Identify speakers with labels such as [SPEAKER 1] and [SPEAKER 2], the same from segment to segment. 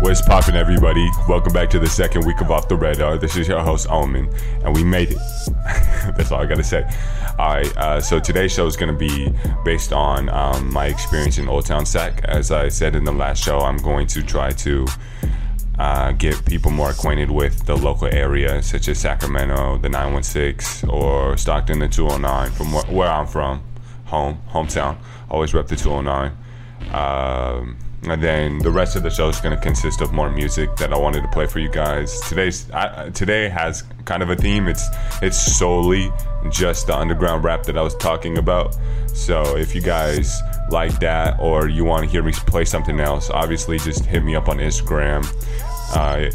[SPEAKER 1] What's poppin', everybody? Welcome back to the second week of Off the Radar. This is your host, Omen, and we made it. That's all I gotta say. All right, uh, so today's show is gonna be based on um, my experience in Old Town Sac. As I said in the last show, I'm going to try to uh, get people more acquainted with the local area, such as Sacramento, the 916, or Stockton, the 209, from wh- where I'm from, home, hometown. Always rep the 209. Um, and then the rest of the show is going to consist of more music that I wanted to play for you guys. Today's I, today has kind of a theme. It's it's solely just the underground rap that I was talking about. So if you guys like that or you want to hear me play something else, obviously just hit me up on Instagram. Uh,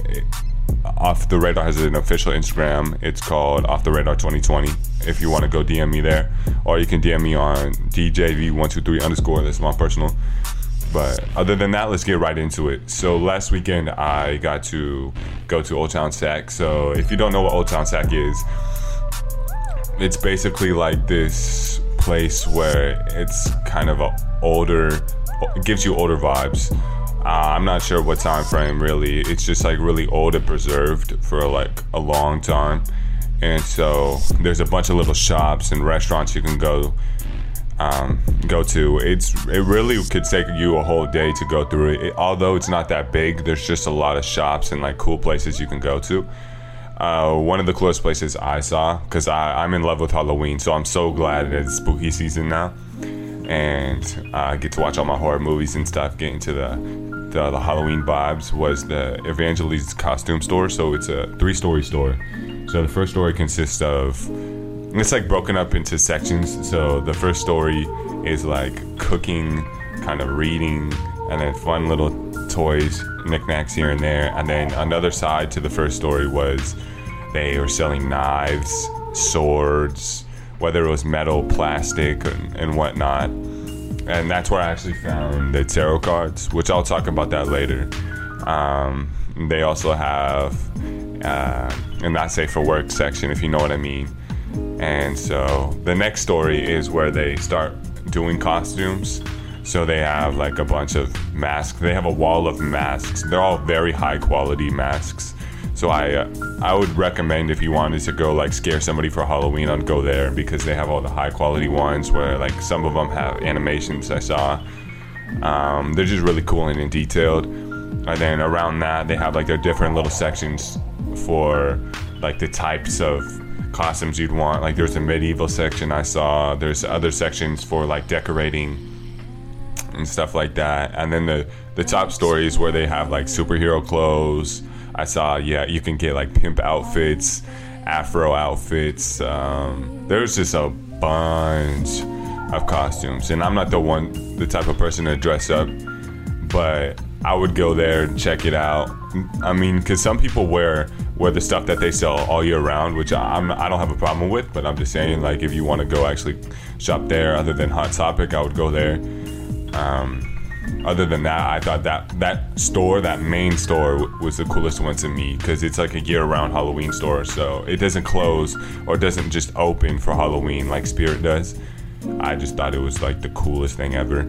[SPEAKER 1] off the Radar has an official Instagram. It's called Off the Radar 2020. If you want to go DM me there, or you can DM me on DJV123 underscore. That's my personal. But other than that, let's get right into it. So last weekend, I got to go to Old Town Sac. So if you don't know what Old Town Sac is, it's basically like this place where it's kind of a older, gives you older vibes. Uh, I'm not sure what time frame really. It's just like really old and preserved for like a long time. And so there's a bunch of little shops and restaurants you can go um, go to. It's it really could take you a whole day to go through it. it. Although it's not that big, there's just a lot of shops and like cool places you can go to. Uh, one of the coolest places I saw, because I'm in love with Halloween, so I'm so glad it's spooky season now, and I get to watch all my horror movies and stuff, get into the the, the Halloween vibes. Was the Evangeline's costume store? So it's a three-story store. So the first story consists of it's like broken up into sections. So the first story is like cooking, kind of reading, and then fun little toys, knickknacks here and there. And then another side to the first story was they were selling knives, swords, whether it was metal, plastic, and, and whatnot. And that's where I actually found the tarot cards, which I'll talk about that later. Um, they also have uh, an not safe for work section, if you know what I mean and so the next story is where they start doing costumes. So they have like a bunch of masks. They have a wall of masks. They're all very high quality masks. So I uh, I would recommend if you wanted to go like scare somebody for Halloween, I'd go there because they have all the high quality ones where like some of them have animations I saw. Um, they're just really cool and detailed. And then around that they have like their different little sections for like the types of costumes you'd want. Like there's a medieval section I saw. There's other sections for like decorating and stuff like that. And then the the top stories where they have like superhero clothes. I saw yeah, you can get like pimp outfits, afro outfits. Um, there's just a bunch of costumes, and I'm not the one the type of person to dress up, but I would go there and check it out. I mean, because some people wear wear the stuff that they sell all year round, which I'm I don't have a problem with. But I'm just saying, like, if you want to go actually shop there, other than Hot Topic, I would go there. Um, other than that, I thought that that store, that main store, was the coolest one to me because it's like a year-round Halloween store. So it doesn't close or doesn't just open for Halloween like Spirit does. I just thought it was like the coolest thing ever.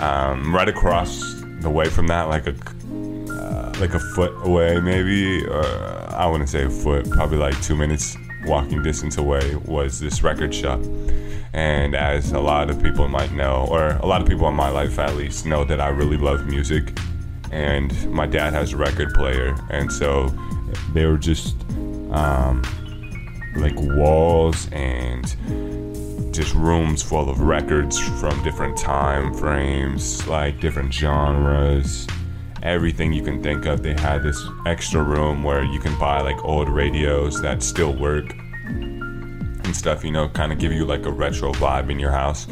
[SPEAKER 1] Um, right across the way from that, like a like a foot away, maybe. Or I wouldn't say a foot, probably like two minutes walking distance away was this record shop. And as a lot of people might know, or a lot of people in my life at least, know that I really love music. And my dad has a record player. And so they were just um, like walls and just rooms full of records from different time frames, like different genres, everything you can think of. They had this extra room where you can buy like old radios that still work and stuff, you know, kind of give you like a retro vibe in your house.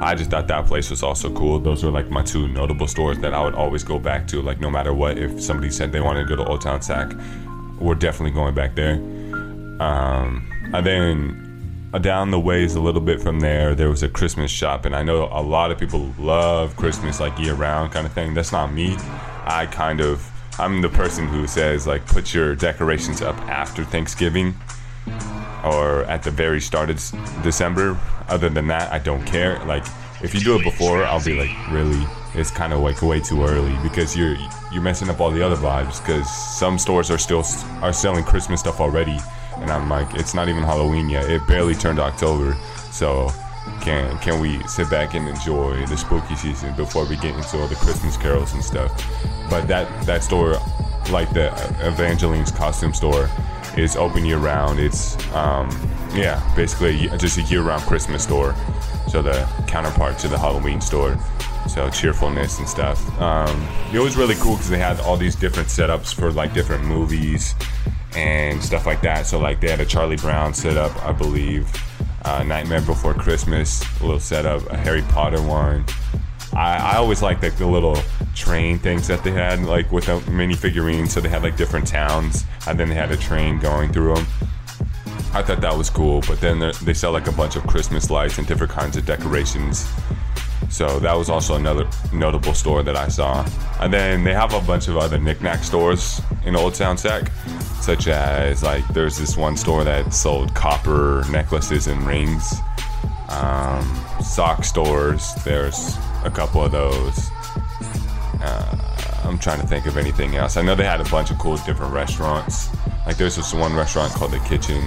[SPEAKER 1] I just thought that place was also cool. Those were like my two notable stores that I would always go back to, like no matter what. If somebody said they wanted to go to Old Town Sac, we're definitely going back there. Um, and then down the ways a little bit from there, there was a Christmas shop, and I know a lot of people love Christmas like year round kind of thing. That's not me. I kind of I'm the person who says like put your decorations up after Thanksgiving or at the very start of December. Other than that, I don't care. Like if you do it before, I'll be like, really? it's kind of like way too early because you're you're messing up all the other vibes because some stores are still are selling Christmas stuff already, and I'm like, it's not even Halloween yet. It barely turned October, so can can we sit back and enjoy the spooky season before we get into all the Christmas carols and stuff? But that that store, like the Evangeline's costume store, is open year round. It's um, yeah, basically just a year round Christmas store. So the counterpart to the Halloween store. So cheerfulness and stuff. Um, it was really cool because they had all these different setups for like different movies and stuff like that. So like they had a Charlie Brown setup, I believe uh, Nightmare Before Christmas, a little setup, a Harry Potter one. I, I always liked like the little train things that they had, like with the mini figurines. So they had like different towns, and then they had a train going through them. I thought that was cool, but then they sell like a bunch of Christmas lights and different kinds of decorations. So that was also another notable store that I saw. And then they have a bunch of other knickknack stores in Old Town Sac such as like there's this one store that sold copper necklaces and rings. Um, sock stores, there's a couple of those. Uh, I'm trying to think of anything else. I know they had a bunch of cool different restaurants. Like there's this one restaurant called the Kitchen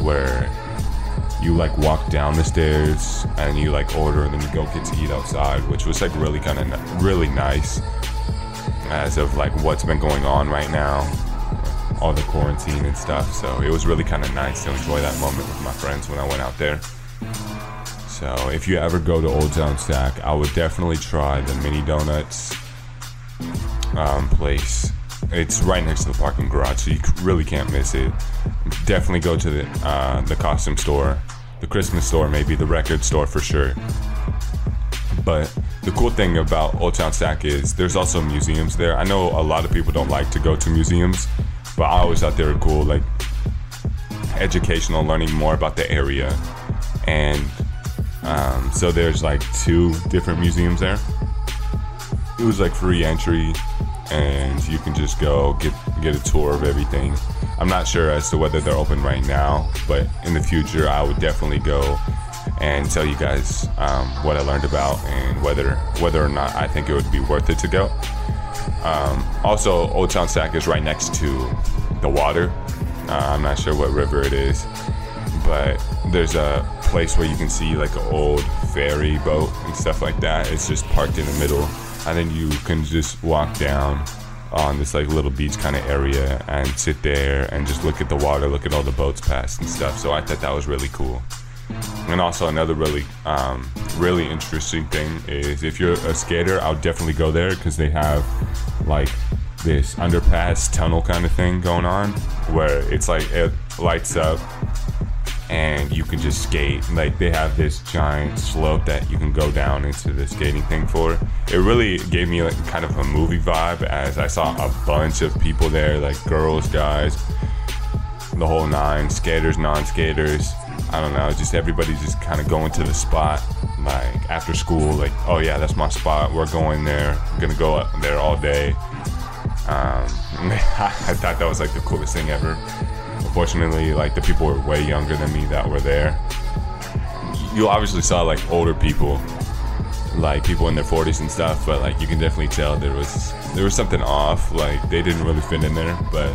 [SPEAKER 1] where you like walk down the stairs and you like order and then you go get to eat outside, which was like really kind of really nice as of like what's been going on right now all the quarantine and stuff. So it was really kind of nice to enjoy that moment with my friends when I went out there. So if you ever go to Old Town Sac, I would definitely try the Mini Donuts um, place. It's right next to the parking garage, so you really can't miss it. Definitely go to the uh, the costume store, the Christmas store, maybe the record store for sure. But the cool thing about Old Town Sac is there's also museums there. I know a lot of people don't like to go to museums but I always thought they were cool, like educational, learning more about the area. And um, so there's like two different museums there. It was like free entry, and you can just go get get a tour of everything. I'm not sure as to whether they're open right now, but in the future, I would definitely go and tell you guys um, what I learned about and whether whether or not I think it would be worth it to go. Um, also, Old Town Sac is right next to the water. Uh, I'm not sure what river it is, but there's a place where you can see like an old ferry boat and stuff like that. It's just parked in the middle, and then you can just walk down on this like little beach kind of area and sit there and just look at the water, look at all the boats pass and stuff. So I thought that was really cool. And also another really, um, really interesting thing is if you're a skater, I'll definitely go there because they have like this underpass tunnel kind of thing going on where it's like it lights up and you can just skate. Like they have this giant slope that you can go down into the skating thing for. It really gave me like kind of a movie vibe as I saw a bunch of people there, like girls, guys, the whole nine, skaters, non-skaters. I don't know, just everybody just kind of going to the spot, like after school, like, oh yeah, that's my spot. We're going there. I'm gonna go up there all day. Um, I thought that was like the coolest thing ever. Unfortunately, like the people were way younger than me that were there. You obviously saw like older people, like people in their 40s and stuff, but like you can definitely tell there was there was something off. Like they didn't really fit in there, but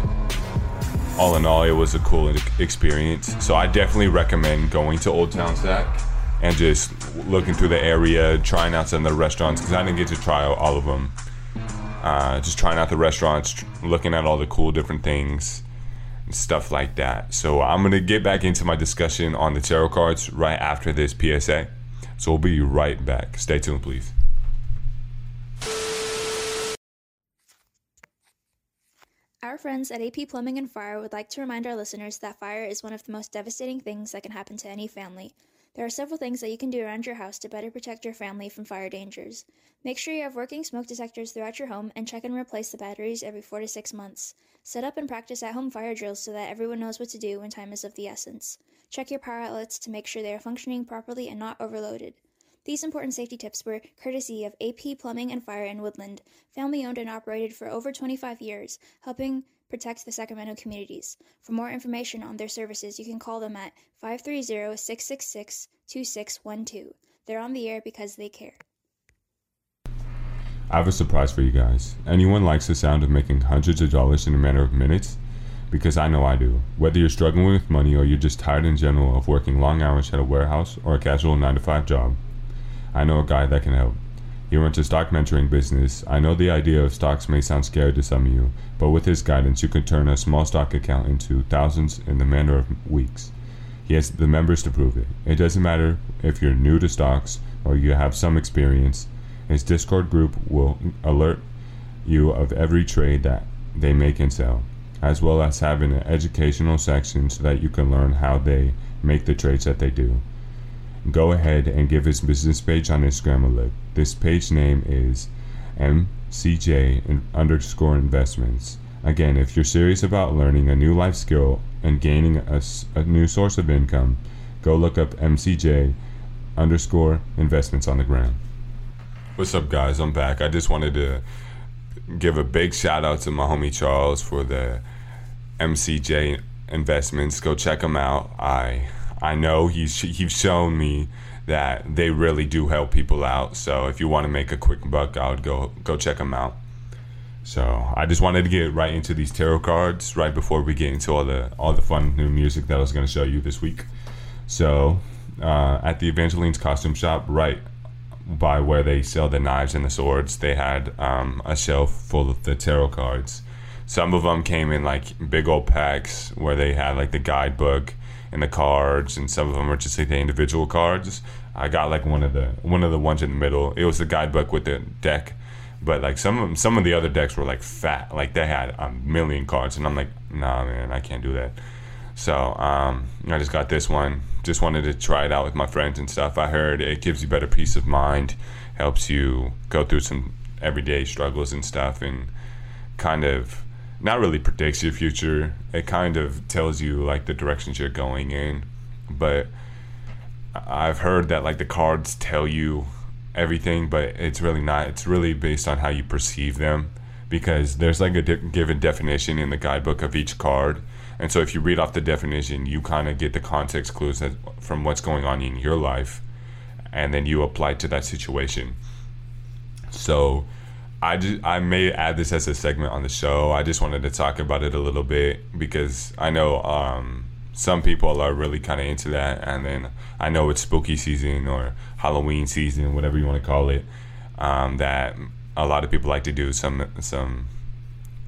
[SPEAKER 1] all in all, it was a cool experience. So I definitely recommend going to Old Town Sac and just looking through the area, trying out some of the restaurants because I didn't get to try all of them. Uh, just trying out the restaurants, looking at all the cool different things stuff like that. So I'm gonna get back into my discussion on the tarot cards right after this PSA. So we'll be right back. Stay tuned, please.
[SPEAKER 2] Our friends at AP Plumbing and Fire would like to remind our listeners that fire is one of the most devastating things that can happen to any family. There are several things that you can do around your house to better protect your family from fire dangers. Make sure you have working smoke detectors throughout your home and check and replace the batteries every 4 to 6 months. Set up and practice at home fire drills so that everyone knows what to do when time is of the essence. Check your power outlets to make sure they are functioning properly and not overloaded. These important safety tips were courtesy of AP Plumbing and Fire in Woodland, family owned and operated for over 25 years, helping protect the Sacramento communities. For more information on their services, you can call them at 530 666 2612. They're on the air because they care.
[SPEAKER 1] I have a surprise for you guys. Anyone likes the sound of making hundreds of dollars in a matter of minutes? Because I know I do. Whether you're struggling with money or you're just tired in general of working long hours at a warehouse or a casual 9 to 5 job, I know a guy that can help. He runs a stock mentoring business. I know the idea of stocks may sound scary to some of you, but with his guidance, you can turn a small stock account into thousands in the matter of weeks. He has the members to prove it. It doesn't matter if you're new to stocks or you have some experience. His Discord group will alert you of every trade that they make and sell, as well as having an educational section so that you can learn how they make the trades that they do go ahead and give his business page on Instagram a look. This page name is MCJ underscore investments. Again, if you're serious about learning a new life skill and gaining a, a new source of income, go look up MCJ underscore investments on the ground. What's up, guys? I'm back. I just wanted to give a big shout out to my homie Charles for the MCJ investments. Go check him out. I I know he's he's shown me that they really do help people out. So if you want to make a quick buck, I would go go check them out. So I just wanted to get right into these tarot cards right before we get into all the all the fun new music that I was going to show you this week. So uh, at the Evangeline's costume shop, right by where they sell the knives and the swords, they had um, a shelf full of the tarot cards. Some of them came in like big old packs where they had like the guidebook and the cards, and some of them are just like the individual cards. I got like one of the one of the ones in the middle. It was the guidebook with the deck, but like some of them, some of the other decks were like fat, like they had a million cards, and I'm like, nah, man, I can't do that. So um, I just got this one. Just wanted to try it out with my friends and stuff. I heard it gives you better peace of mind, helps you go through some everyday struggles and stuff, and kind of not really predicts your future. It kind of tells you like the directions you're going in. But I've heard that like the cards tell you everything, but it's really not. It's really based on how you perceive them because there's like a given definition in the guidebook of each card. And so if you read off the definition, you kind of get the context clues that, from what's going on in your life and then you apply to that situation. So I just I may add this as a segment on the show. I just wanted to talk about it a little bit because I know um, some people are really kind of into that, and then I know it's spooky season or Halloween season, whatever you want to call it. Um, that a lot of people like to do some some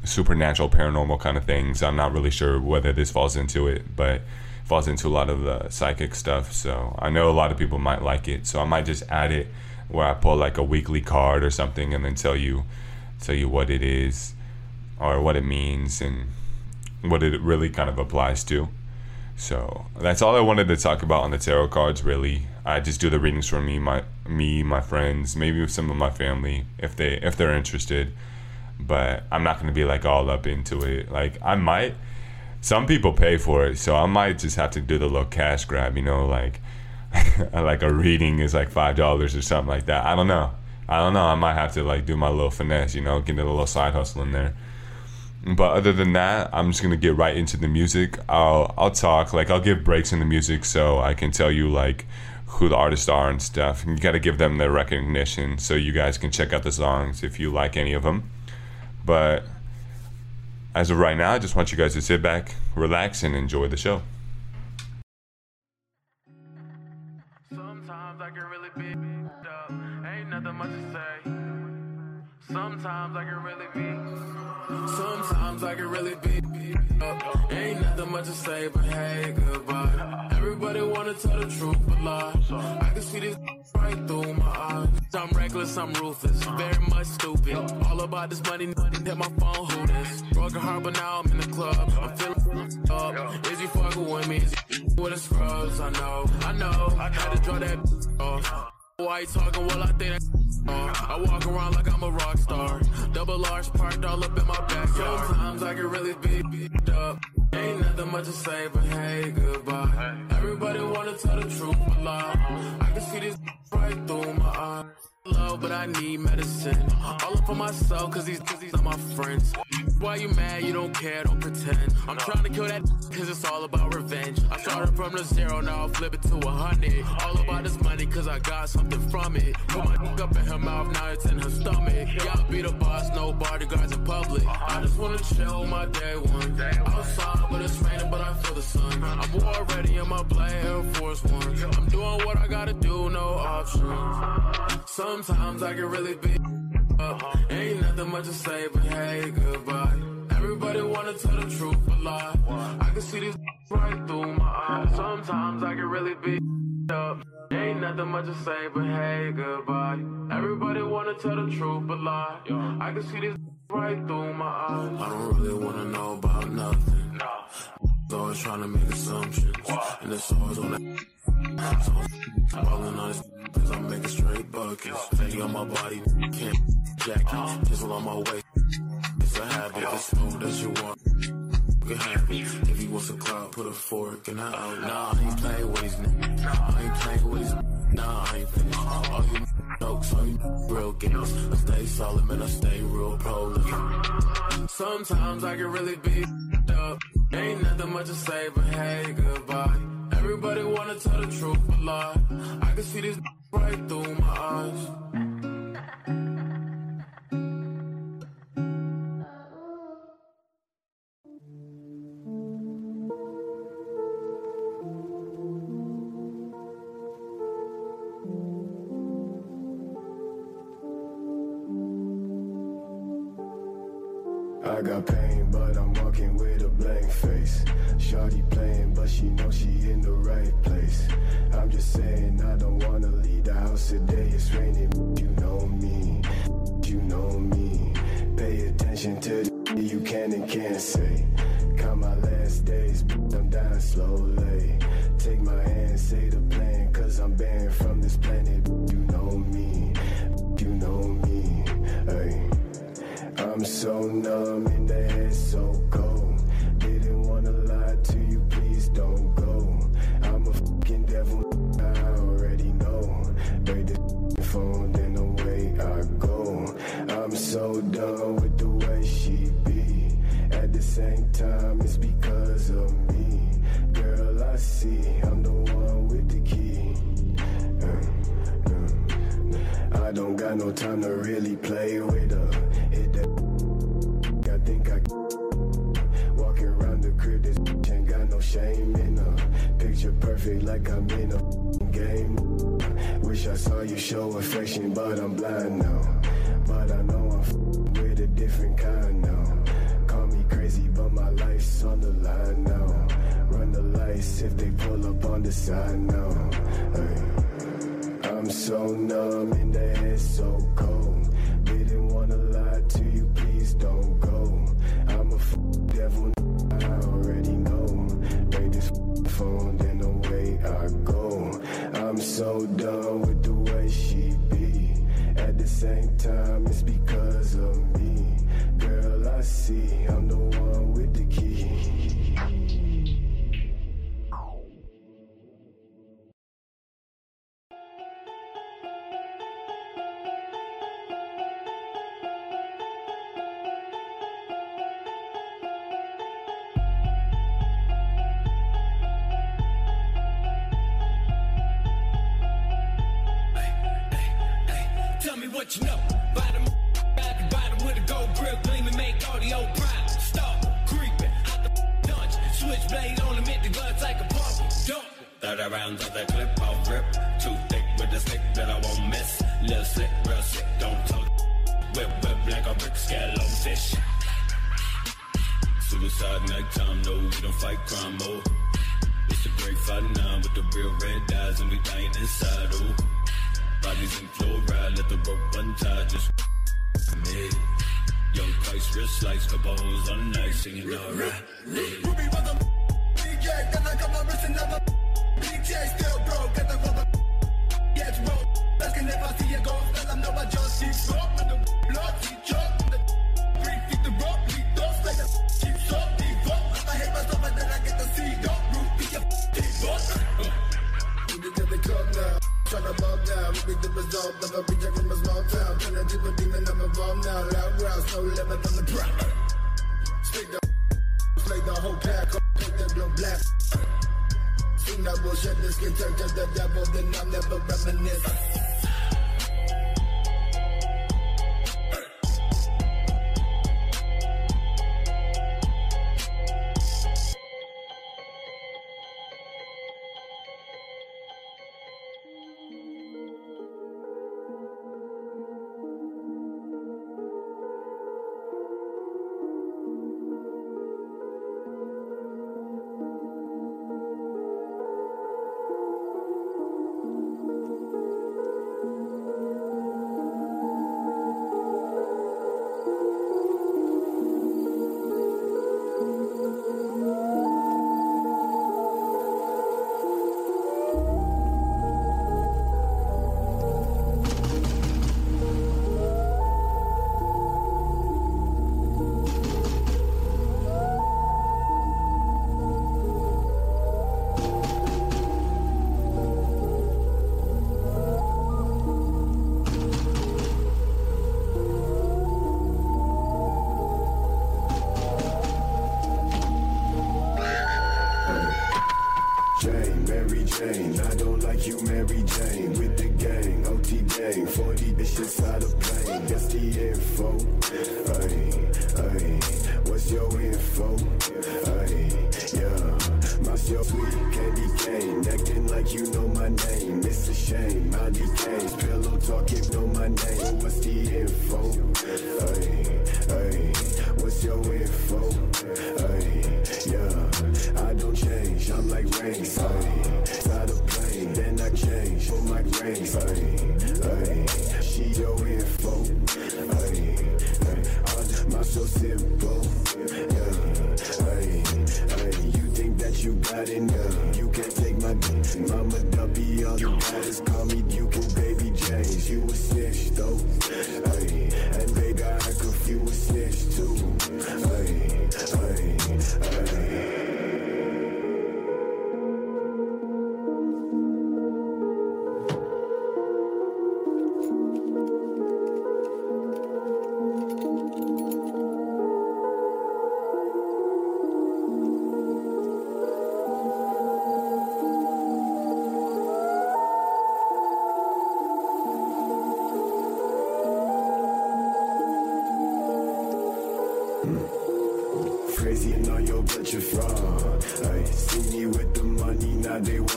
[SPEAKER 1] supernatural, paranormal kind of things. I'm not really sure whether this falls into it, but falls into a lot of the psychic stuff. So I know a lot of people might like it. So I might just add it where I pull like a weekly card or something and then tell you tell you what it is or what it means and what it really kind of applies to. So that's all I wanted to talk about on the tarot cards. Really, I just do the readings for me, my me, my friends, maybe some of my family if they if they're interested. But I'm not gonna be like all up into it. Like I might. Some people pay for it, so I might just have to do the little cash grab. You know, like like a reading is like five dollars or something like that. I don't know. I don't know. I might have to like do my little finesse, you know, get a little side hustle in there. But other than that, I'm just gonna get right into the music. I'll I'll talk like I'll give breaks in the music so I can tell you like who the artists are and stuff. And you got to give them their recognition so you guys can check out the songs if you like any of them. But as of right now, I just want you guys to sit back, relax, and enjoy the show. Sometimes I can really be. Sometimes I can really be. Ain't nothing much to say, but hey, goodbye. Everybody wanna tell the truth, but lie. I can see this right through my eyes. I'm reckless, I'm ruthless, very much stupid. All about this money, nothing hit my phone, who this? Broken heart, but now I'm in the club. I'm feeling up. Is you fucking with me? Is you with the scrubs? I know, I know. I had to draw that off. Why you talking? Well, I think I walk around like I'm a rock star. Double large parked all up in my backyard. Sometimes I can really be beat up.
[SPEAKER 3] Ain't nothing much to say, but hey, goodbye. Everybody wanna tell the truth, but lie. I can see this right through my eyes. Love, but I need medicine. All up for myself, cause these, cause these are my friends. Why you mad? You don't care, don't pretend. I'm trying to kill that cause it's all about revenge. I started from the zero, now I'll flip it to a hundred. All about this money cause I got something from it. Put my dick up in her mouth, now it's in her stomach. Yeah, I be the boss, no bodyguards in public. I just wanna chill my day one. Outside, but it's raining, but I feel the sun. I'm already in my black Air Force One. I'm doing what I gotta do, no options. Sometimes I can really be up. Ain't nothing much to say, but hey, goodbye. Everybody wanna tell the truth, but lie. I can see these right through my eyes. Sometimes I can really be up. Ain't nothing much to say, but hey, goodbye. Everybody wanna tell the truth, but lie. I can see this right through my eyes. I don't really wanna know about nothing. Always trying to make assumptions, and it's always on that. So, falling on this, cause I'm making straight buckets. Fake on my body, can't jacket, pistol on my waist. A habit, it's smooth that you want. If he wants a cloud, put a fork in her out. Nah, I ain't playing with his niggas. Nah, I ain't playing with these Nah, I ain't finished. All you jokes, all you real games. I stay solid, man, I stay real prolific. Sometimes I can really be up. Ain't nothing much to say, but hey, goodbye. Everybody wanna tell the truth, but lie. I can see this right through my eyes.
[SPEAKER 4] Face. Shorty playing, but she knows she in the right place. I'm just saying, I don't wanna leave the house today. It's raining, you know me, you know me. Pay attention to the you can and can't say. Count my last days, I'm dying slowly. Take my hand, say the plan, cause I'm banned from this planet. You know me, you know me. Hey. I'm so numb time to really play with her. Hit that. I think I walking around the crib. This ain't got no shame in her. Picture perfect, like I'm in a game. Wish I saw you show affection, but I'm blind now. But I know I'm with a different kind now. Call me crazy, but my life's on the line now. Run the lights if they pull up on the side now. Hey. So numb in the head, so cold. Didn't wanna lie to you, please don't go. I'm a f- devil, I already know. Break this phone, then away I go. I'm so done with the way she be. At the same time, it's because of me. Girl, I see I'm the one
[SPEAKER 5] Tell me what you know. Bottom, bottom, bottom with a gold grill gleaming, make audio proud. Stop creeping out the dungeon. Switchblade on him, hit the guns like a pump. Dump. 30 rounds of that clip, I'll rip. Too thick with the stick that I won't miss. Little sick, real sick, don't talk. Whip, whip like a brick scale on fish. Suicide nighttime, no, we don't fight crime, oh. It's a great fight now with the real red eyes and we dying inside, oh. Bodies in fluoride, let the rope untie, just me. Young Christ, wrist lights, couple hoes on night, singing alright.
[SPEAKER 6] Ruby a DJ, then I got my wrist and never
[SPEAKER 4] involved. Of a reject from a small town. Turn into a demon, I'm involved now. Loud growls, no limit on the ground. Speak the slay the whole pack. Take the blow blast. Soon I will shed the skin, turn to the devil, then I'll never reminisce.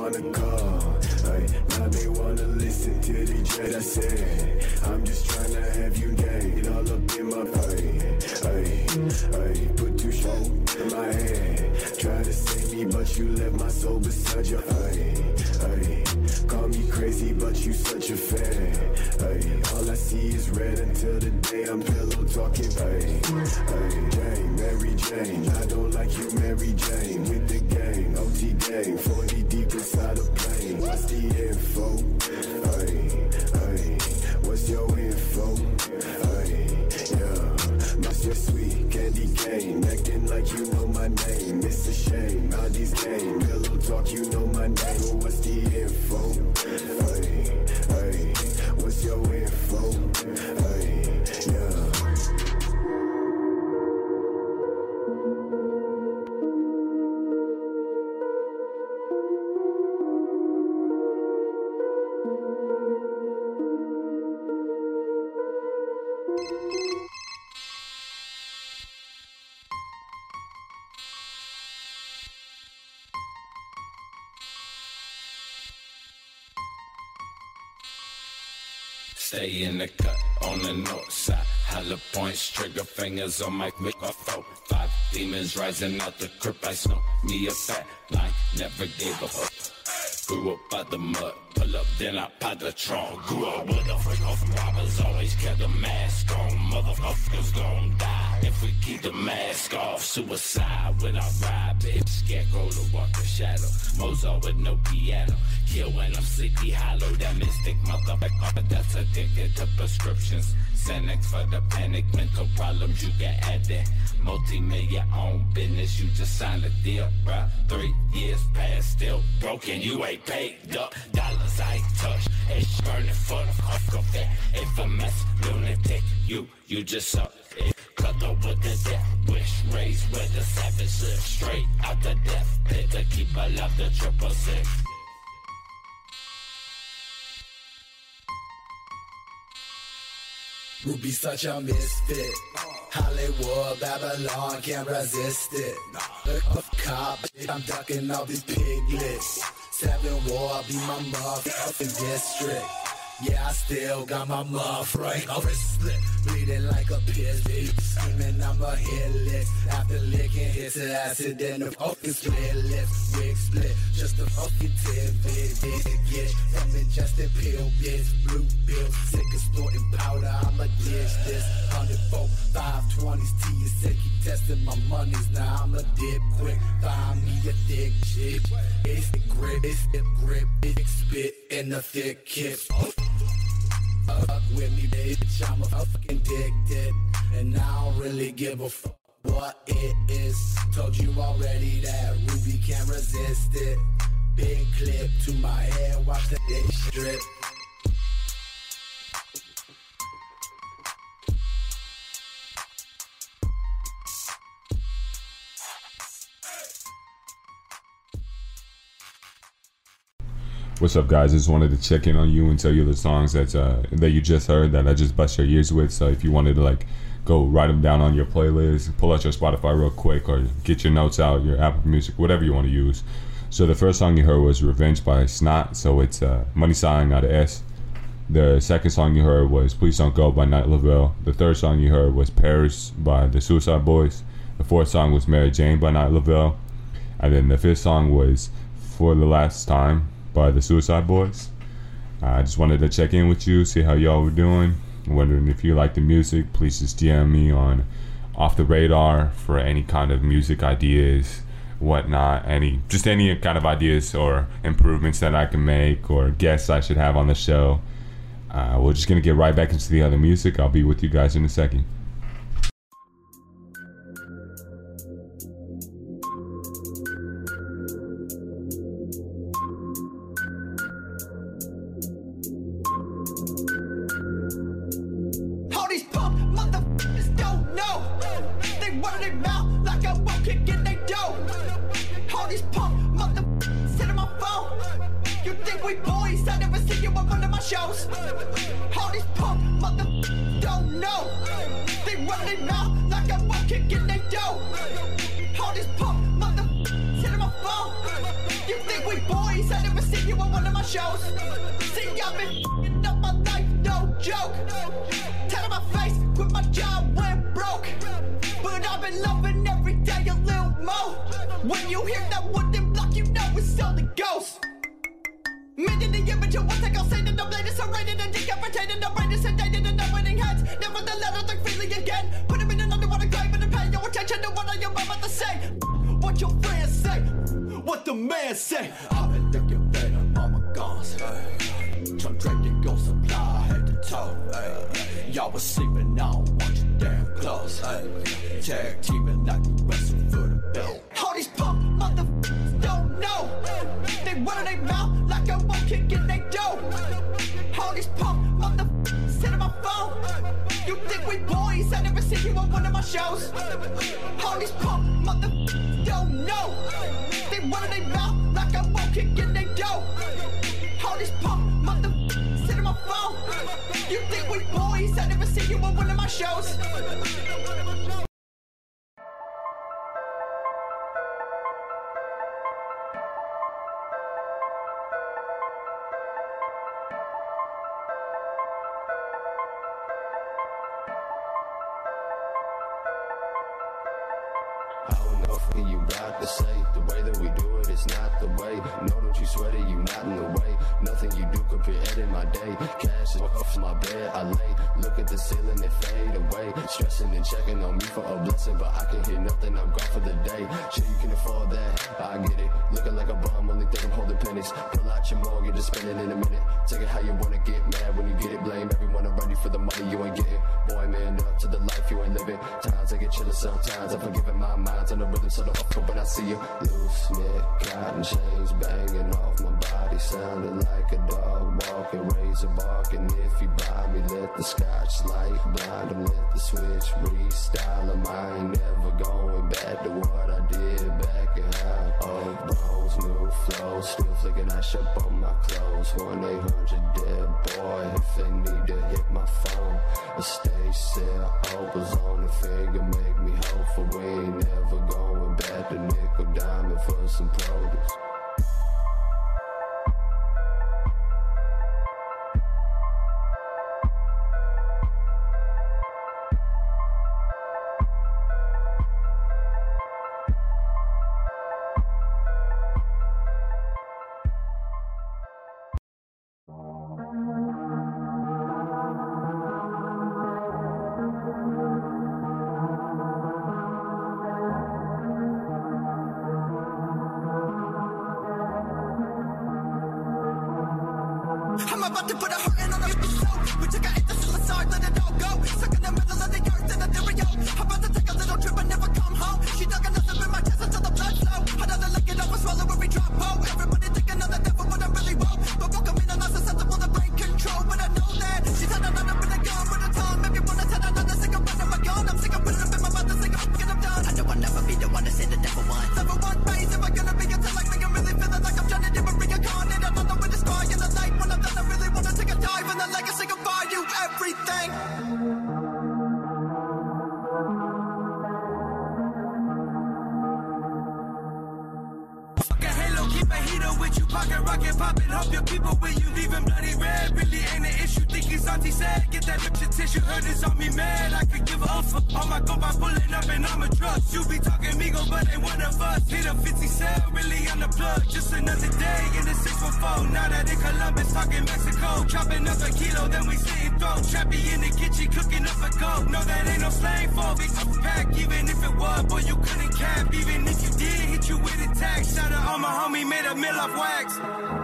[SPEAKER 4] Wanna call. Ay, now they wanna listen to the dread I said. I'm just trying to have you gang all up in my face. Ay, ay, put two shows in my head. Try to save me, but you left my soul beside your ay, ay. Call me crazy, but you such a fan. All I see is the
[SPEAKER 5] cut on the north side. Holla points, trigger fingers on my make a four. Five demons rising out the crypt. I smoke me a fat line, never gave a. Grew up out the mud, pull up, then I pop the trunk. Grew up with a freak off robbers, always kept the mask on. Motherfuckers gon' die if we keep the mask off. Suicide when I ride, bitch. Scarecrow to walk the shadow. Mozart with no piano. Kill when I'm sleepy hollow. That mystic motherfucker that's addicted to prescriptions. Xanax for the panic, mental problems. You can add that. Multi-million own business, you just signed a deal, bruh. Three years past still broken. You ain't paid up. Dollars I touched. It's burning for the fuck of that infamous lunatic. You, you just suck. It cut with the death wish. Raised with the savage live straight out the death pit to keep alive the triple six.
[SPEAKER 7] Ruby such a misfit. Hollywood, Babylon can't resist it. A cop, I'm ducking all these piglets. Seven war, be my motherfucking district. Yeah, I still got my muff right off his split. Bleeding like a piss, Screaming I'm a hit list. After licking his acid in the fucking split lips. Wig split, just a fucking tidbit. Big get from ingested pill bits. Blue bill, sick snorting powder. I'ma dish this. 104, 520s T. You say keep testing my monies. Now I'ma dip quick. Find me a thick chick. It's the grip, it's the grip. Big spit in the thick kip. Fuck with me, bitch. I'm a fucking addicted. And I don't really give a fuck what it is. Told you already that Ruby can't resist it. Big clip to my head, watch the dick strip.
[SPEAKER 1] What's up, guys? I Just wanted to check in on you and tell you the songs that uh, that you just heard that I just bust your ears with. So if you wanted to like go write them down on your playlist, pull out your Spotify real quick, or get your notes out, your Apple Music, whatever you want to use. So the first song you heard was "Revenge" by $NOT. So it's uh, money sign, not a S. The second song you heard was "Please Don't Go" by Night Lovell. The third song you heard was "Paris" by the Suicide Boys. The fourth song was "Mary Jane" by Night Lovell. And then the fifth song was "For the Last Time" by the Suicide Boys. I just wanted to check in with you, see how y'all were doing. Wondering if you like the music, please just DM me on Off the Radar for any kind of music ideas, whatnot, any just any kind of ideas or improvements that I can make or guests I should have on the show. Uh, we're just gonna get right back into the other music. I'll be with you guys in a second.
[SPEAKER 8] The think freely again. Put him in an underwater grave and pay your attention to what I am about to say. What your friends say, what the man say. I've been thinking better, mama guns. From drinking go supply head to toe. Y'all was sleeping, I don't want you damn close. Tag teaming like we wrestle for the belt. All these punk motherfuckers don't know. They run their mouth like I won't kick in they dough. All these punk motherfuckers sit on my phone. You think we boys? I never see you at one of my shows. All these punk motherfuckers don't know. They run their mouth like I won't kick in they dough. All these punk motherfuckers sit on my phone. You think we boys? I never see you at one of my shows.
[SPEAKER 4] The that we do it is not the way. No, don't you sweat it, you not in the way. Nothing you do could create in my day. Cash is off my bed, I lay. Look at the ceiling, it fade away. Stressing and checking on me for a blessing, but I can hear nothing. I'm gone for the day. Sure, you can afford that. I get it. Looking like a bum, only think I'm holding pen
[SPEAKER 9] Xanax. Pull out your mortgage and spend it in a minute. Take it how you wanna get mad when you get it. Blame everyone around you for the money you ain't getting. Boy, man, up to the life you ain't living. Times I get chillin' sometimes. I'm forgiving my mind on the rhythm, so the up when I see you. Loose neck, cotton chains banging off my body. Sounding like a dog walking, razor barking. If you buy me, let the scotch light blind him. Let the switch restyle him. I ain't never going back to what I did back in high. Old bros, new flows. Still flicking ash up on my clothes. 1 800 dead boy. If they need to hit my phone. A stage set, hope on the finger. Make me hopeful. We ain't never going back to nickel diamond for some produce.
[SPEAKER 8] I'm up
[SPEAKER 10] pack. Even if it was, boy, you couldn't cap. Even if you did, hit you with a tag. Shout out all my homie, made a mill off wax.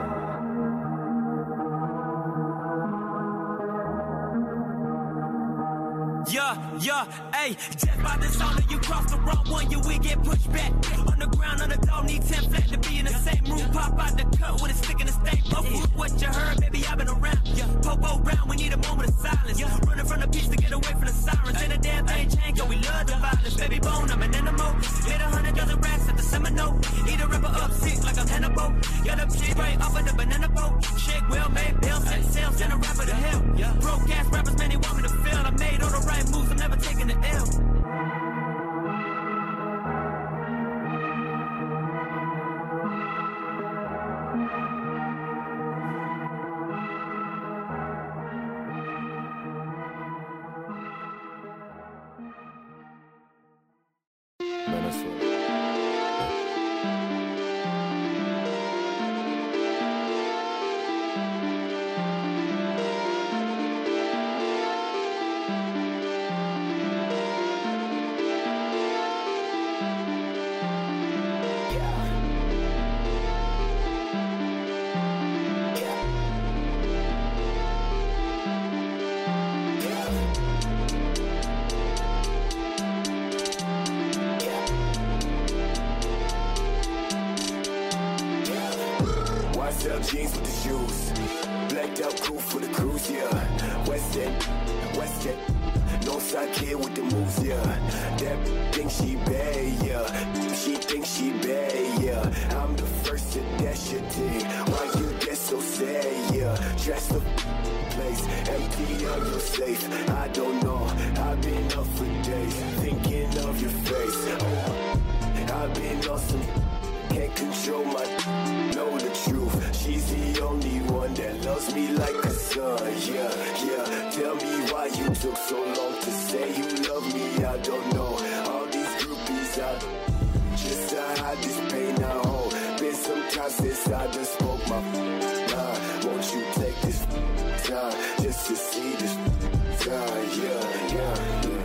[SPEAKER 10] Hey, just by the zone you cross the wrong one, you will get pushed back. On the ground, on the dog, need 10 flat to be in the same room. Pop out the cut with a stick in the state. Up with what you heard, baby, I've been around. Popo round, we need a moment of silence. Running from the peace to get away from the sirens. Ain't a damn thing changed, cause we love the violence. Baby bone, I'm an animal. Hit a hundred dozen racks at the Seminole. Eat a ripper up sick like I'm Hannibal. Yeah, the shit right off of the banana boat. Shake well made, bills and sales, send a rapper to hell. Broke ass rappers, man, they want me to fail. I made all the right moves, I'm never taking the L.
[SPEAKER 4] Man, your. Why you get so sad, yeah. Dress the place, empty on your safe. I don't know. I've been up for days, thinking of your face. Oh, I've been some can't control my know the truth. She's the only one that loves me like a son. Yeah, yeah. Tell me why you took so long to say you love me. I don't know. All these groupies out just to hide this pain I hold. Been some time since I just spoke my mind. Won't you take this time just to see this time? Yeah, yeah, yeah.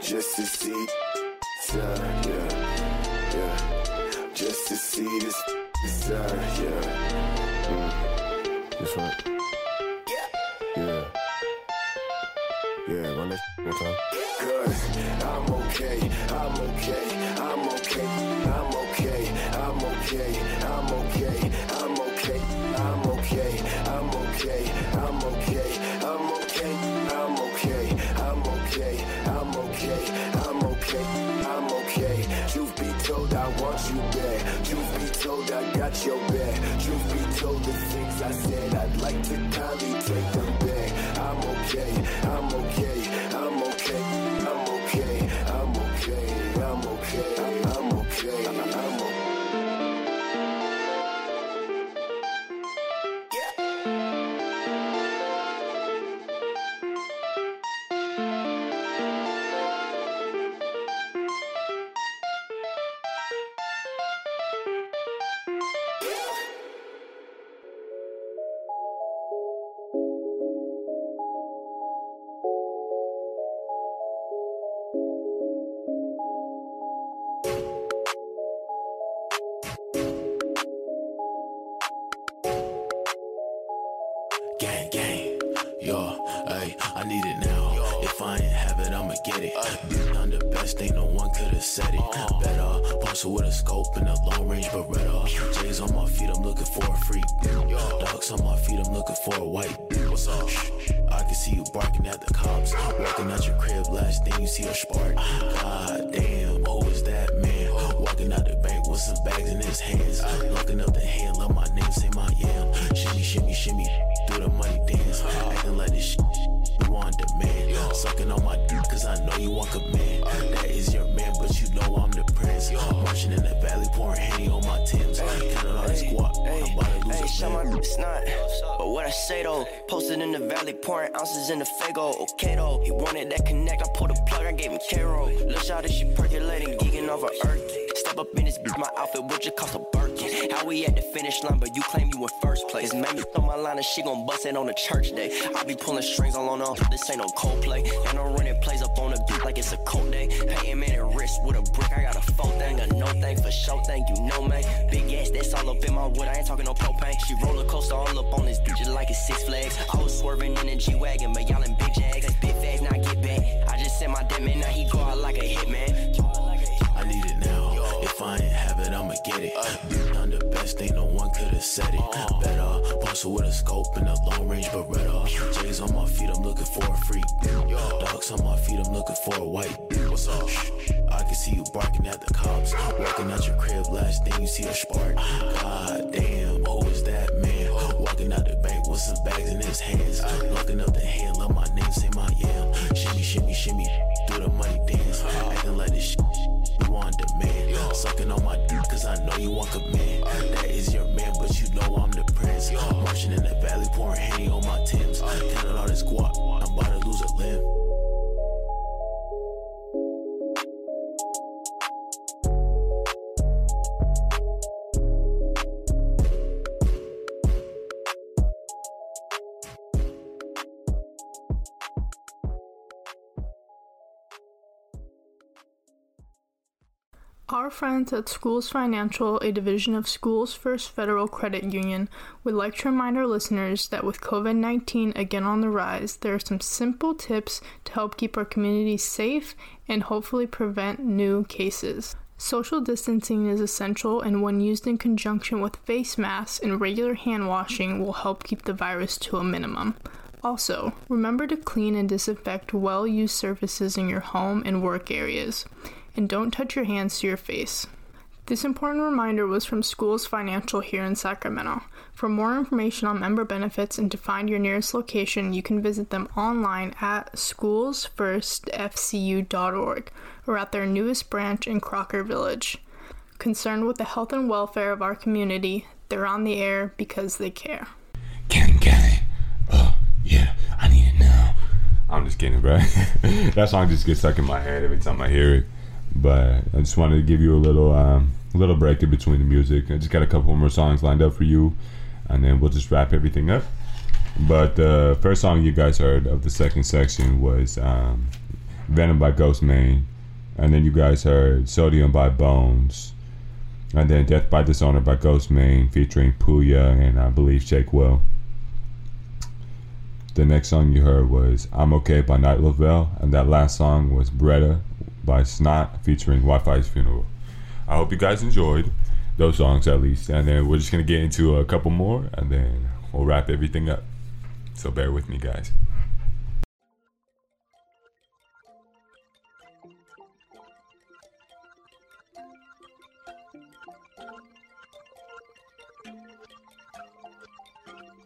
[SPEAKER 4] Just to see time. Yeah. Yeah, just to see this desire, yeah. Mm. That's right. Yeah. Yeah, run that one time. Cause want you back. Truth be told, I got your back. Truth be told, the things I said, I'd like to kindly take them back. I'm okay, I'm okay,
[SPEAKER 11] need it now. If I ain't have it, I'ma get it. I'm the best, ain't no one could've said it. Better, posted with a scope and a long range Beretta. J's on my feet, I'm looking for a freak. Dogs on my feet, I'm looking for a white. What's up? I can see you barking at the cops. Walking out your crib, last thing you see a spark. God damn, who is that man? Walking out the bank with some bags in his hands. Looking up the hand, love my name, say my yam. Shimmy, shimmy, shimmy, do the money dance. Acting like this shit you want demand. Sucking on my dick, cause I know you want command. That is your man, but you know I'm the prince. Marching in the valley, pouring Henny on my Timbs. Counting all this guap, I'm about to lose
[SPEAKER 12] Hey,
[SPEAKER 11] a
[SPEAKER 12] shut my snot. But what I say though, posted in the valley, pouring ounces in the Fago. Okay though, he wanted that connect. I pulled a plug, I gave him K-Roll. Lil' shot she percolating, geeking off of earth. Step up in this bitch, my outfit would just cost a How we at the finish line, but you claim you in first place. Made me throw my line and she gon' bust it on a church day. I be pulling strings all on this ain't no Coldplay. And no running plays up on the beat like it's a cold day. Paying man and wrist with a brick, I got a full thing, a no thing for sure thing, you know man. Big ass, that's all up in my wood, I ain't talking no propane. She roller coaster all up on this bitch just like it's Six Flags. I was swerving in a G Wagon, but y'all in big jags. Big fast, now get back. I just sent my dead man, now he go out like a hitman.
[SPEAKER 11] If I ain't have it, I'ma get it. I'm the best, ain't no one could've said it. Better, posted with a scope and a long range Beretta. J's on my feet, I'm looking for a freak. Dogs on my feet, I'm looking for a white. What's up? I can see you barking at the cops. Walking out your crib, last thing you see a spark. God damn, who is that man? Walking out the bank with some bags in his hands. Looking up the hand, love my name, say my yam. Shimmy, shimmy, shimmy, do the money dance. Acting like this shit you want demand. Sucking on my dick, cause I know you want command. That is your man, but you know I'm the prince. Marching in the valley, pouring Henny on my Timbs. Counting all this guap, I'm about to lose a limb.
[SPEAKER 13] Our friends at Schools Financial, a division of Schools First Federal Credit Union, would like to remind our listeners that with COVID 19 again on the rise, there are some simple tips to help keep our community safe and hopefully prevent new cases. Social distancing is essential, and when used in conjunction with face masks and regular hand washing, will help keep the virus to a minimum. Also, remember to clean and disinfect well used surfaces in your home and work areas, and don't touch your hands to your face. This important reminder was from Schools Financial here in Sacramento. For more information on member benefits and to find your nearest location, you can visit them online at schoolsfirstfcu.org or at their newest branch in Crocker Village. Concerned with the health and welfare of our community, they're on the air because they care.
[SPEAKER 1] Gang, gang. Oh, yeah, I need it now. I'm just kidding, bro. that song just gets stuck in my head every time I hear it. But I just wanted to give you a little, um, little break in between the music. I just got a couple more songs lined up for you, and then we'll just wrap everything up. But the first song you guys heard of the second section was um, Venom by Ghostemane. And then you guys heard Sodium by Bones. And then Death by Dishonor by Ghostemane featuring Pouya and I believe Shakewell. The next song you heard was I'm Okay by Night Lovell, and that last song was Beretta by $NOT featuring Wifisfuneral. I hope you guys enjoyed those songs at least, and then we're just gonna get into a couple more and then we'll wrap everything up. So bear with me, guys.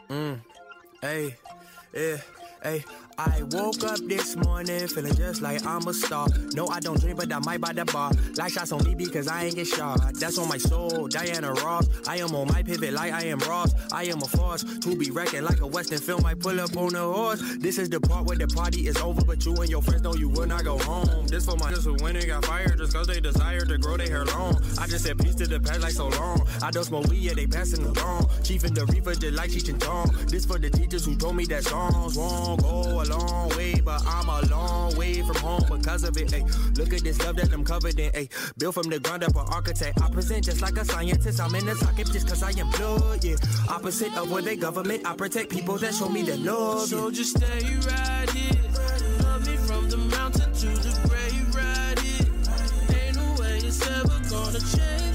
[SPEAKER 10] Mm, hey, yeah, hey. I woke up this morning feeling just like I'm a star. No, I don't drink, but I might buy the bar. Like shots on me because I ain't get shot. That's on my soul, Diana Ross. I am on my pivot like I am Ross. I am a force to be reckoned like a Western film. I pull up on a horse. This is the part where the party is over, but you and your friends know you will not go home. This for my just who went and got fired just cause they desire to grow their hair long. I just said peace to the past like so long. I don't smoke weed, yeah, they passing along. Chief and the reefer just like Cheech and Chong. This for the teachers who told me that songs won't go a long way, but I'm a long way from home because of it. Ay, look at this love that I'm covered in. Ay, built from the ground up, an architect. I present just like a scientist. I'm in the socket just cause I am blood. Yeah, opposite of what they government. I protect people that show me the love.
[SPEAKER 14] So just stay right here. Love me from the mountain to the grave right here. Ain't no way it's ever gonna change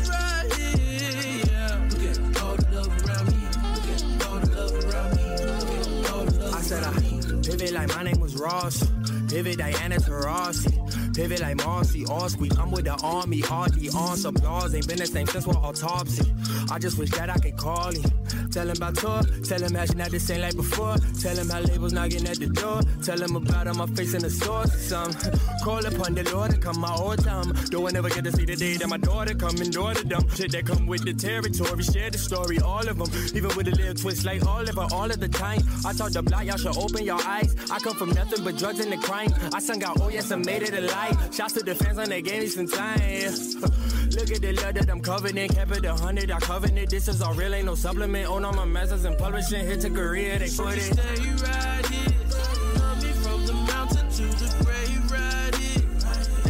[SPEAKER 10] pivot like my name was Ross. Pivot Diana Taurasi. Pivot like Marcy Allsqueak. I'm with the army, all the on applause. Ain't been the same since what autopsy. I just wish that I could call him. Tell him about tour. Tell him actually not the same like before. Tell him how labels knocking at the door. Tell him about how my face in the source. Some call upon the Lord to come my whole time. Though I never get to see the day that my daughter come and daughter them. Shit that come with the territory. Share the story, all of them. Even with a little twist like Oliver, all of the time. I thought the block, y'all should open your eyes. I come from nothing but drugs and the crime. I sung out, oh yes, I made it alive. Shouts to the fans on they gave me some time. Look at the love that I'm covered in. Kept it a hundred, I covered it. This is all real, ain't no supplement. Own all my masters and publishing. Hit to Korea, they put it.
[SPEAKER 14] Stay right here. Love me from the mountain to the grave right here.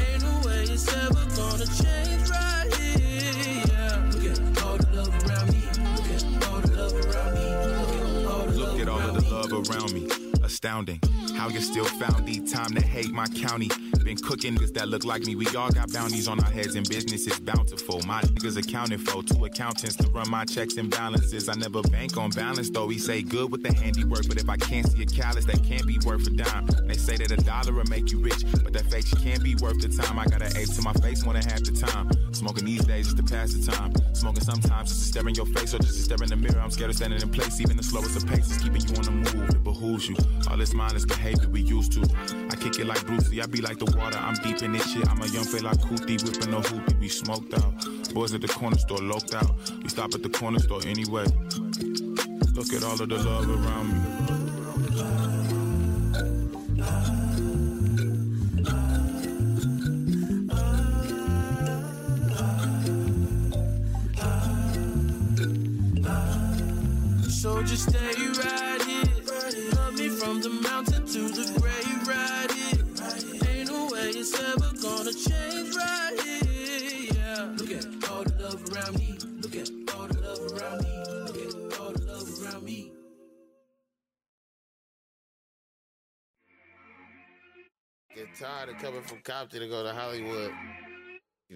[SPEAKER 14] Ain't no way it's ever gonna change right here. Yeah. Look at all the love around me. Look at all the love around me. Look at all the love
[SPEAKER 15] Look at all of the love around me. Astounding. How you still found the time to hate my county. Been cooking niggas that look like me. We all got bounties on our heads and business is bountiful. My niggas accounted for. Two accountants to run my checks and balances. I never bank on balance though. We say good with the handiwork, but if I can't see a callus, that can't be worth a dime. They say that a dollar will make you rich, but that face can't be worth the time. I got an ace to my face more than half the time. Smoking these days just to pass the time. Smoking sometimes just to stare in your face or just to stare in the mirror. I'm scared of standing in place. Even the slowest of paces keeping you on the move. It behooves you. All this mindless behavior we used to. I kick it like Bruce Lee. I be like the water. I'm deep in this shit. I'm a young fella Kuti whipping a hoopy. We smoked out. Boys at the corner store loked out. We stop at the corner store anyway. Look at all of the love around me.
[SPEAKER 14] So just stay right here. Love me from the mountain to the
[SPEAKER 16] tired of coming from Compton to go to Hollywood.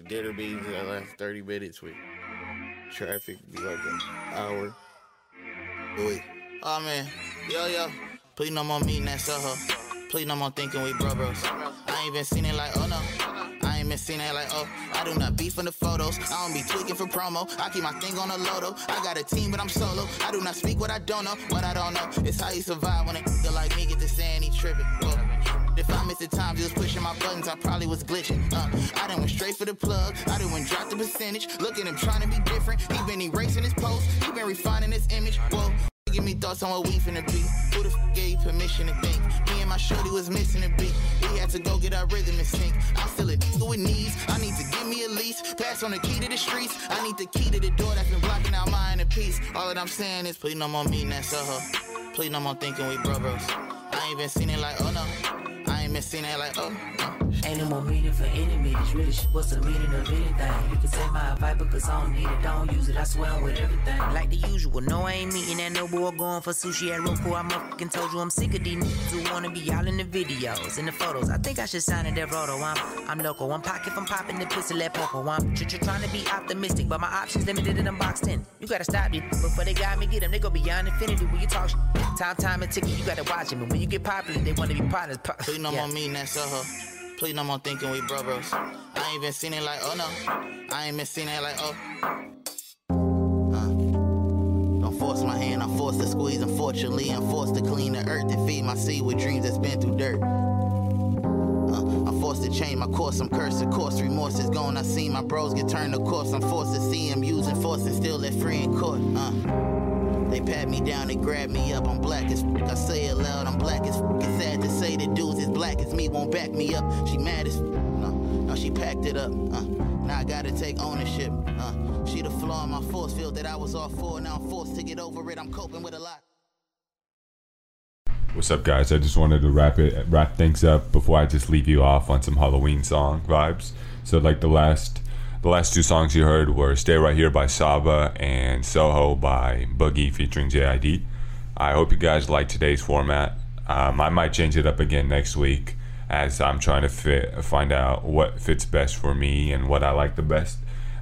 [SPEAKER 16] Dinner be the last 30 minutes with traffic be like an hour.
[SPEAKER 17] Wait. Oh man, yo yo, please no more meeting that Soho. Please no more thinking we bro bros. I ain't been seen it like oh no. I ain't been seen it like oh. I do not beef in the photos. I don't be tweaking for promo. I keep my thing on the loto. I got a team, but I'm solo. I do not speak what I don't know. What I don't know. It's how you survive when a like me get to saying he tripping. If I missed the time, just pushing my buttons, I probably was glitching. Uh, I done went straight for the plug. I done went drop the percentage. Look at him trying to be different. He been erasing his post. He been refining his image. Whoa. Give me thoughts on what we finna be. Who the f gave permission to think? Me and my shorty was missing a beat. We had to go get our rhythm in sync. I'm still a nigga with knees. I need to give me a lease. Pass on the key to the streets. I need the key to the door that's been blocking out my inner peace. All that I'm saying is, please no more meeting that Soho. Please no more thinking we bro bros. I ain't been seen it like, oh no. Seen it like, oh.
[SPEAKER 18] Ain't no more meaning for enemy. This really shit, what's the meaning of anything? You can say my advice because I don't need it. Don't use it, I swear I'm with everything.
[SPEAKER 19] Like the usual, no, I ain't meeting that no boy going for sushi at Roku. I'm fucking told you I'm sick of these niggas who wanna be y'all in the videos, in the photos. I think I should sign a dev roto. I'm, I'm local. I'm pocket from popping the pistol at Poco. I'm tr- tr- trying to be optimistic, but my options limited and I'm boxed in. You gotta stop these before they got me get them. They go beyond infinity when you talk sh- Time, time, and ticket, you gotta watch them. And when you get popular, they wanna be partners. Pa-
[SPEAKER 17] Please no
[SPEAKER 19] yeah.
[SPEAKER 17] more meeting that Soho. Please no more thinking we brothers. I ain't been seen it like, oh no. I ain't been seen it like, oh. Force my hand, I'm forced to squeeze. Unfortunately, I'm forced to clean the earth and feed my seed with dreams that's been through dirt. Uh, I'm forced to change my course, I'm cursed. Of course, remorse is gone. I see my bros get turned to corpse. I'm forced to see him using force and still let free in court. Uh. They pat me down, they grab me up. I'm black as fuck. I say it loud, I'm black as fuck. It's sad to say the dudes as black as me won't back me up. She mad as fuck. No, no, she packed it up. Uh, now I gotta take ownership. Uh, she the flaw in my force field that I was off for. Now I'm forced to get over it. I'm coping with a lot.
[SPEAKER 1] What's up, guys? I just wanted to wrap it, wrap things up before I just leave you off on some Halloween song vibes. So, like the last, the last two songs you heard were "Stay Right Here" by Saba and "Soho" by Boogie featuring JID. I hope you guys like today's format. Um, I might change it up again next week as I'm trying to fit, find out what fits best for me and what I like the best.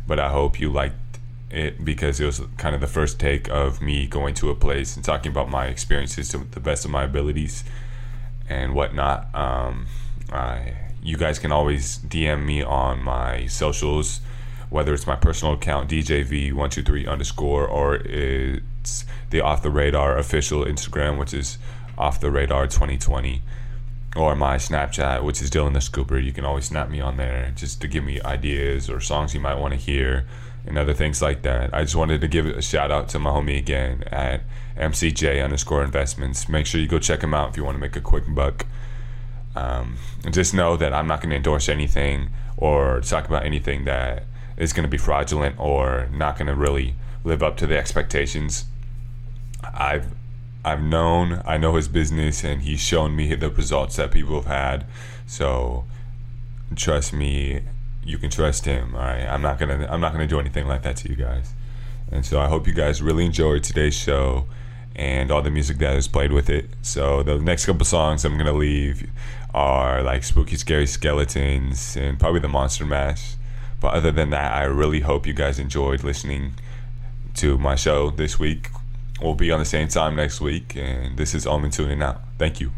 [SPEAKER 1] But I hope you liked it because it was kind of the first take of me going to a place and talking about my experiences to the best of my abilities and whatnot. Um, I, you guys can always DM me on my socials, whether it's my personal account DJV123 underscore or it's the Off the Radar official Instagram, which is Off the Radar 2020, or my Snapchat, which is Dylan the Scooper. You can always snap me on there just to give me ideas or songs you might want to hear and other things like that. I just wanted to give a shout out to my homie again at MCJ underscore investments. Make sure you go check him out if you want to make a quick buck. Um, just know that I'm not going to endorse anything or talk about anything that is going to be fraudulent or not going to really live up to the expectations. I've I've known, I know his business, and he's shown me the results that people have had. So trust me, you can trust him. All right, I'm not gonna I'm not gonna do anything like that to you guys. And so I hope you guys really enjoyed today's show and all the music that is played with it. So the next couple songs I'm gonna leave are like Spooky Scary Skeletons and probably the Monster Mash. But other than that, I really hope you guys enjoyed listening to my show this week. We'll be on the same time next week, and this is Omen tuning out. Thank you.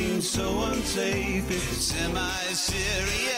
[SPEAKER 20] Of bones seem so unsafe, it's semi-serious.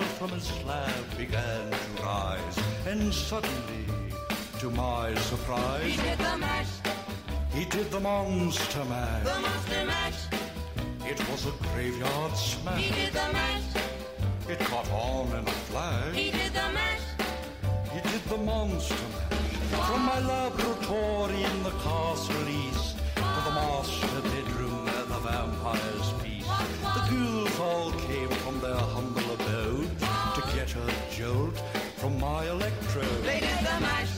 [SPEAKER 20] Monster from his slab began to rise, and suddenly, to my surprise,
[SPEAKER 5] He did the mash,
[SPEAKER 20] he did the monster mash.
[SPEAKER 5] the monster mash.
[SPEAKER 20] It was a graveyard smash.
[SPEAKER 5] He did the mash,
[SPEAKER 20] It caught on in a flash.
[SPEAKER 5] he did the mash.
[SPEAKER 20] He did the monster mash. From my laboratory in the castle east to the master bedroom where the vampires feast. The ghouls all came a jolt from my electrode.
[SPEAKER 5] They did the mash,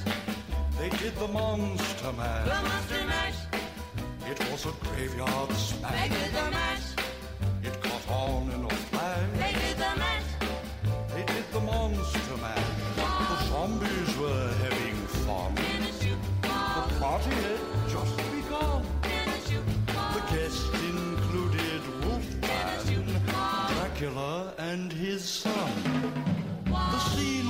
[SPEAKER 20] They did the monster mash.
[SPEAKER 5] the monster mash.
[SPEAKER 20] It was a graveyard smash.
[SPEAKER 5] They did the mash,
[SPEAKER 20] It caught on in a flash.
[SPEAKER 5] they did the mash.
[SPEAKER 20] They did the monster mash. The zombies were having fun. The party had just begun. The guests included Wolfman, Dracula, and his son.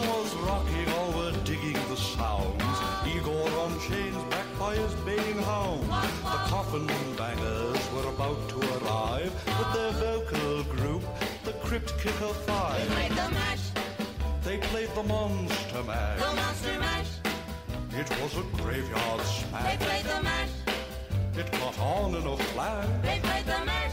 [SPEAKER 20] Was rocking, all were digging the sounds. Igor on chains, backed by his baying hounds. The coffin bangers were about to arrive with their vocal group, the Crypt Kicker Five.
[SPEAKER 5] They played the mash,
[SPEAKER 20] They played the Monster Mash.
[SPEAKER 5] the monster mash.
[SPEAKER 20] It was a graveyard smash.
[SPEAKER 5] They played the mash,
[SPEAKER 20] It caught on in a flash.
[SPEAKER 5] they played the mash.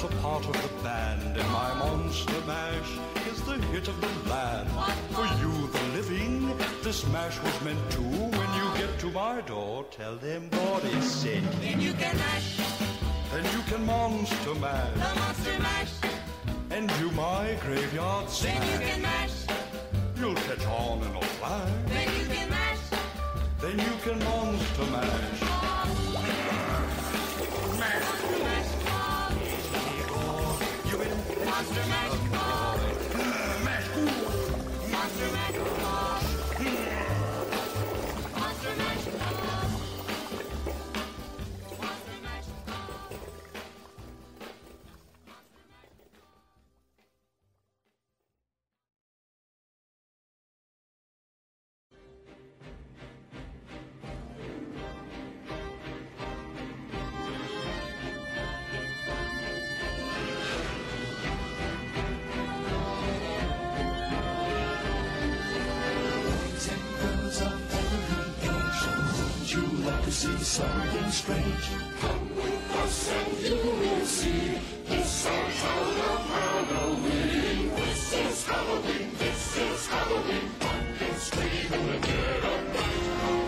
[SPEAKER 20] Cool. A part of the band, and my Monster Mash is the hit of the land. For you, the living, this mash was meant to. When you get to my door, tell them what is said.
[SPEAKER 5] Then you can mash,
[SPEAKER 20] Then you can Monster mash.
[SPEAKER 5] the monster mash.
[SPEAKER 20] and do my graveyard
[SPEAKER 5] Then you can mash.
[SPEAKER 20] You'll catch on in a flash.
[SPEAKER 5] then you can mash.
[SPEAKER 20] Then you can Monster Mash.
[SPEAKER 5] Monster mash, monster mash. Monster
[SPEAKER 21] strange? Come with us and you will see. It's our town of Halloween. This is Halloween. This is Halloween. Pumpkins scream in the dead of.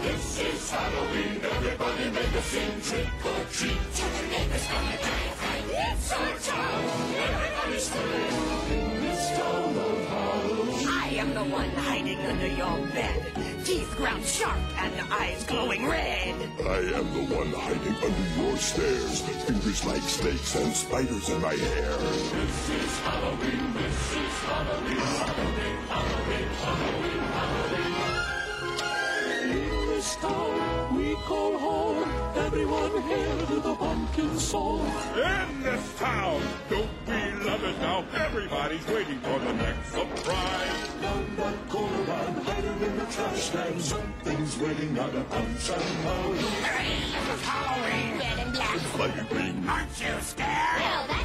[SPEAKER 21] This is Halloween. Everybody make a scene. Trick or treat. Tell your neighbors on the diaphragm. It's our town. Everybody scream. In this town of Halloween.
[SPEAKER 22] I am the one hiding under your bed. Teeth ground sharp and eyes glowing red.
[SPEAKER 21] I am the one hiding under your stairs. Fingers like snakes and spiders in my hair. This is Halloween. This is Everyone hail to the pumpkin song.
[SPEAKER 23] In this town, don't we love it now? Everybody's waiting for the next surprise.
[SPEAKER 21] Down that corner and hiding in the trash can. Something's waiting out of punch and mouse.
[SPEAKER 5] This is Halloween.
[SPEAKER 22] Red and black.
[SPEAKER 21] Flaming.
[SPEAKER 5] Aren't you scared?
[SPEAKER 22] Well,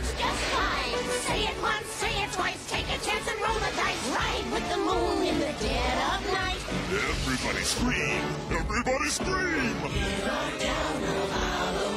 [SPEAKER 21] Everybody scream! Everybody scream!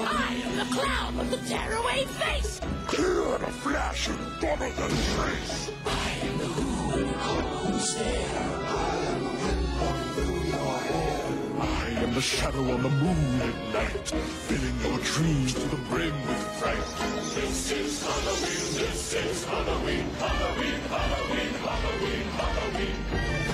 [SPEAKER 22] I am the clown with the tearaway face.
[SPEAKER 21] Clear the flash and follow the trace. I am the who and who stare. I am the wind through your hair. I am the shadow on the moon at night, filling your dreams to the brim with fright. This is Halloween, this is Halloween, Halloween, Halloween, Halloween, Halloween.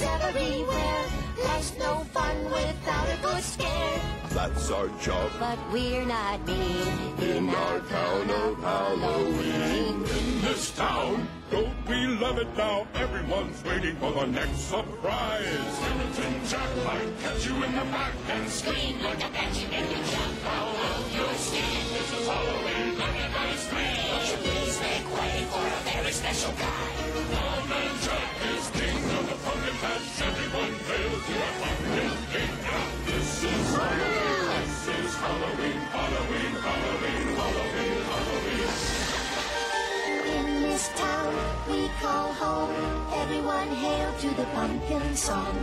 [SPEAKER 22] Rumblings everywhere. There's no fun
[SPEAKER 24] without a good scare.
[SPEAKER 25] That's our job.
[SPEAKER 24] But we're not mean
[SPEAKER 25] In our town of Halloween.
[SPEAKER 23] In this town, don't we love it now? Everyone's waiting for the next surprise. Skeleton Jack might catch you in the back and scream like a banshee and you jump out of your skin. This is Halloween, everybody scream. But you please make way for a very special guy. Man Jack is king pumpkin patch. Everyone hail to our pumpkin king. This is Halloween. This is Halloween, Halloween, Halloween, Halloween, Halloween.
[SPEAKER 24] In this town we call home. Everyone hail to the pumpkin song.